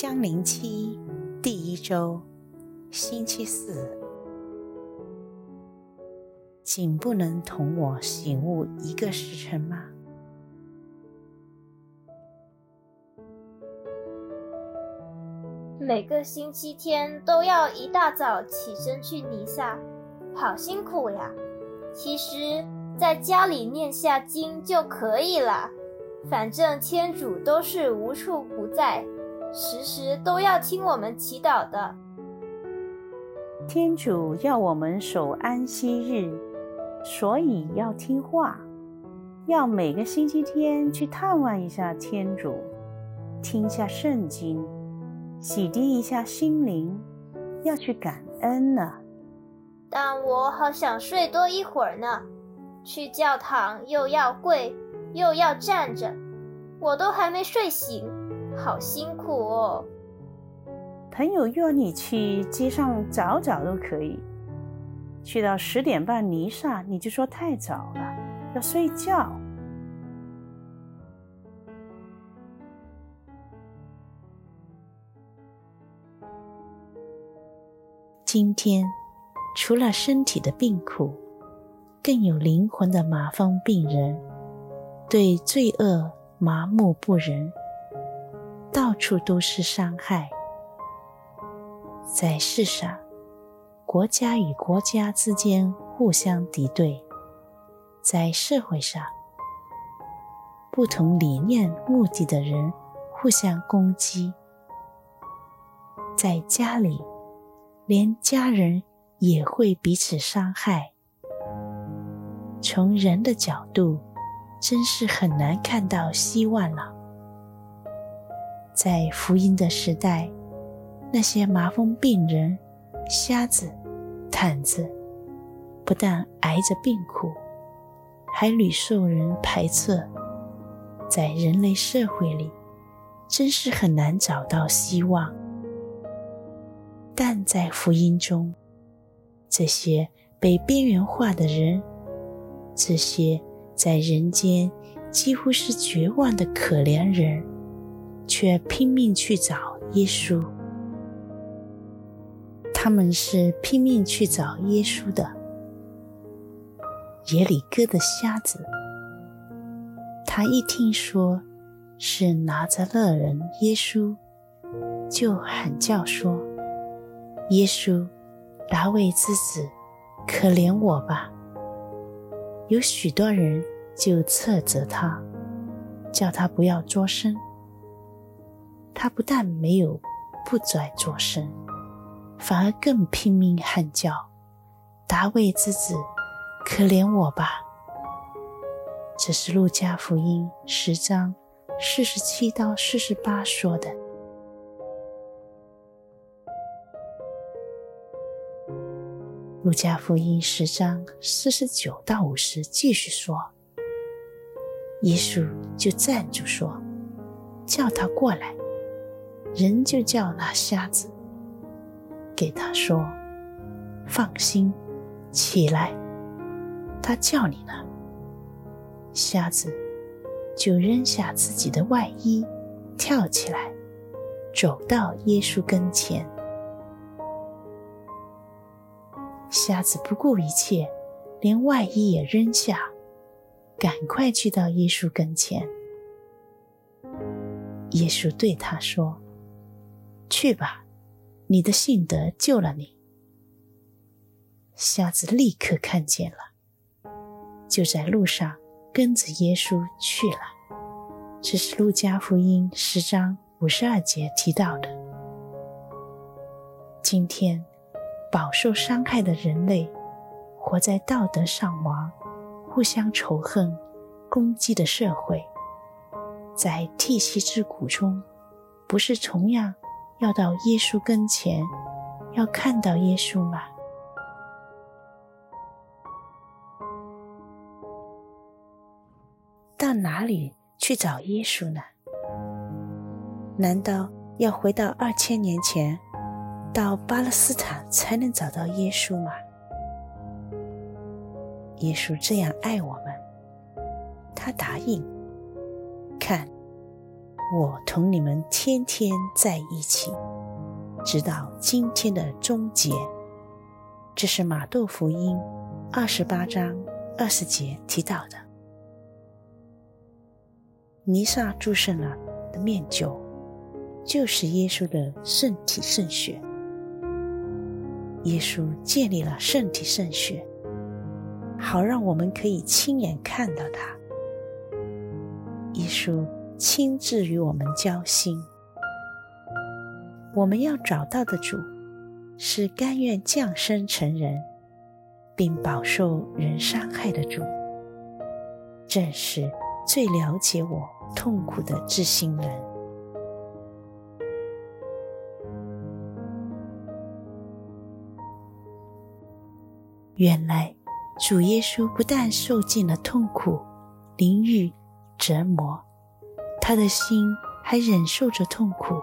将临期第一周，星期四，竟不能同我醒悟一个时辰吗？每个星期天都要一大早起身去尼撒，好辛苦呀！其实在家里念下经就可以了，反正天主都是无处不在。时时都要听我们祈祷的。天主要我们守安息日，所以要听话，要每个星期天去探望一下天主，听下圣经，洗涤一下心灵，要去感恩呢。但我好想睡多一会儿呢，去教堂又要跪，又要站着，我都还没睡醒。好辛苦哦！朋友约你去街上找找都可以，去到十点半弥撒，你就说太早了，要睡觉。今天除了身体的病苦，更有灵魂的麻风病人，对罪恶麻木不仁。到处都是伤害，在世上，国家与国家之间互相敌对；在社会上，不同理念、目的的人互相攻击；在家里，连家人也会彼此伤害。从人的角度，真是很难看到希望了。在福音的时代，那些麻风病人、瞎子、瘫子，不但挨着病苦，还屡受人排斥。在人类社会里，真是很难找到希望。但在福音中，这些被边缘化的人，这些在人间几乎是绝望的可怜人，却拼命去找耶稣，他们是拼命去找耶稣的。耶里哥的瞎子，他一听说是拿着乐人耶稣，就喊叫说：“耶稣，大卫之子，可怜我吧！”有许多人就斥责他，叫他不要作声。他不但没有不再作声，反而更拼命喊叫：“大卫之子，可怜我吧！”这是路加福音十章四十七到四十八说的。路加福音十章四十九到五十继续说：“耶稣就站住说，叫他过来。”人就叫那瞎子，给他说：“放心，起来，他叫你呢。”瞎子就扔下自己的外衣，跳起来，走到耶稣跟前。瞎子不顾一切，连外衣也扔下，赶快去到耶稣跟前。耶稣对他说。去吧，你的信德救了你。瞎子立刻看见了，就在路上跟着耶稣去了。这是路加福音十章五十二节提到的。今天，饱受伤害的人类，活在道德丧亡、互相仇恨、攻击的社会，在涕泣之谷中，不是同样，要到耶稣跟前，要看到耶稣吗？到哪里去找耶稣呢？难道要回到二千年前，到巴勒斯坦才能找到耶稣吗？耶稣这样爱我们，他答应。看，我同你们天天在一起，直到今天的终结。这是马窦福音二十八章二十节提到的。弥撒祝圣了的面酒，就是耶稣的圣体圣血。耶稣建立了圣体圣血，好让我们可以亲眼看到他。耶稣。亲自与我们交心。我们要找到的主，是甘愿降生成人，并饱受人伤害的主，正是最了解我痛苦的至心人。原来，主耶稣不但受尽了痛苦、淋雨、折磨。他的心还忍受着痛苦，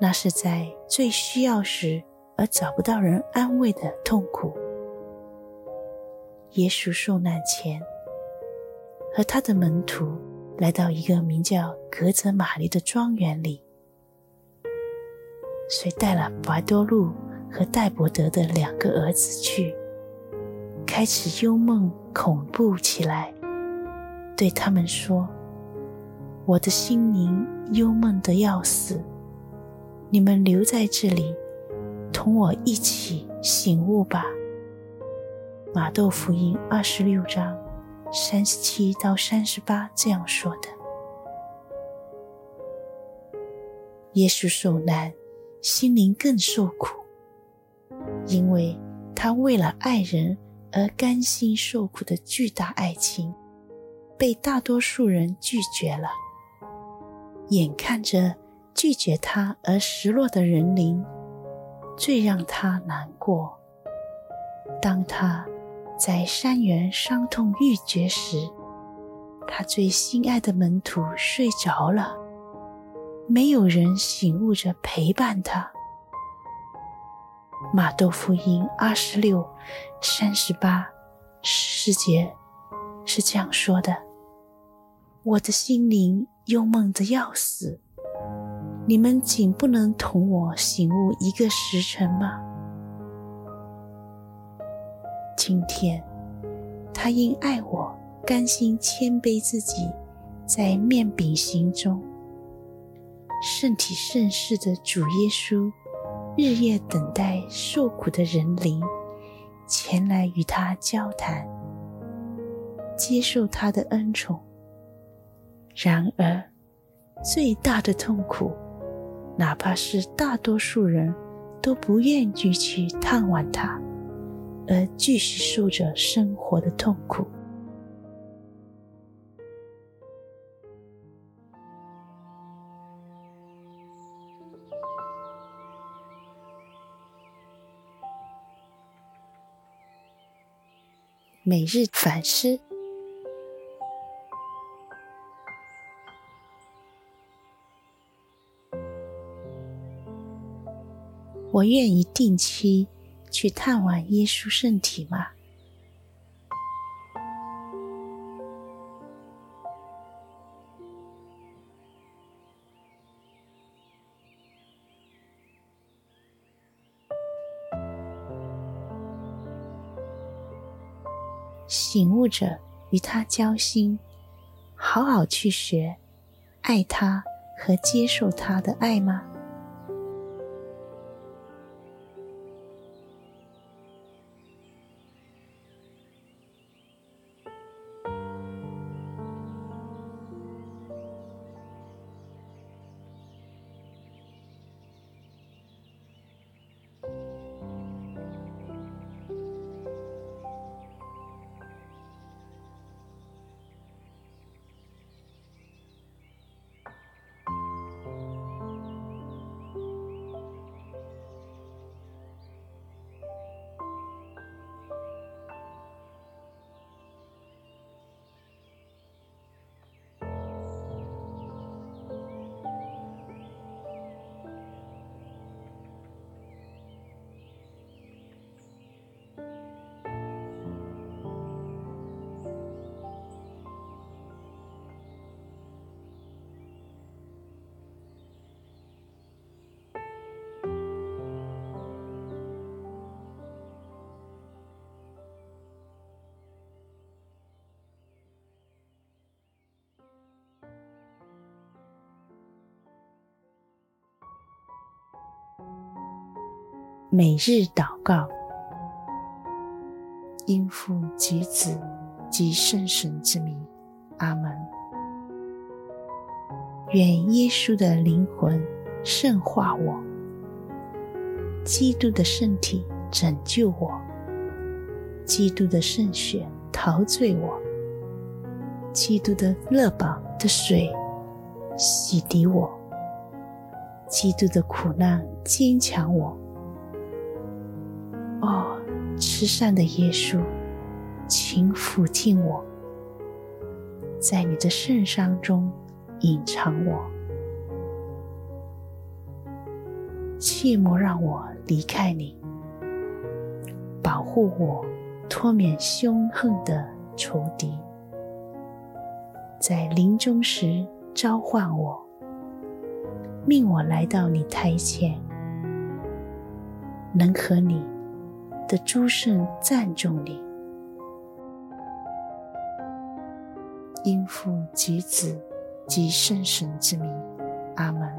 那是在最需要时而找不到人安慰的痛苦。耶稣受难前，和他的门徒来到一个名叫格泽玛丽的庄园里，遂带了白多禄和戴伯德的两个儿子去，开始幽梦恐怖起来，对他们说。我的心灵忧闷的要死，你们留在这里，同我一起醒悟吧。马窦福音二十六章三十七到三十八这样说的。耶稣受难，心灵更受苦，因为他为了爱人而甘心受苦的巨大爱情，被大多数人拒绝了。眼看着拒绝他而失落的人灵，最让他难过。当他在山园伤痛欲绝时，他最心爱的门徒睡着了，没有人醒悟着陪伴他。马豆福音二十六、三十八、十节是这样说的：“我的心灵。”又闷得要死，你们仅不能同我醒悟一个时辰吗？今天，他因爱我，甘心谦卑自己，在面饼行中，圣体圣事的主耶稣，日夜等待受苦的人灵，前来与他交谈，接受他的恩宠。然而，最大的痛苦，哪怕是大多数人都不愿意去探望他，而继续受着生活的痛苦。每日反思。我愿意定期去探望耶稣圣体吗？醒悟着与他交心，好好去学爱他和接受他的爱吗？每日祷告，因父及子及圣神之名，阿门。愿耶稣的灵魂圣化我，基督的圣体拯救我，基督的圣血陶醉我，基督的乐宝的水洗涤我，基督的苦难坚强我。哦，慈善的耶稣，请抚近我，在你的圣伤中。隐藏我，切莫让我离开你，保护我，脱免凶横的仇敌，在临终时召唤我，命我来到你台前，能和你的诸圣赞颂你，应父及子。及圣神之名，阿门。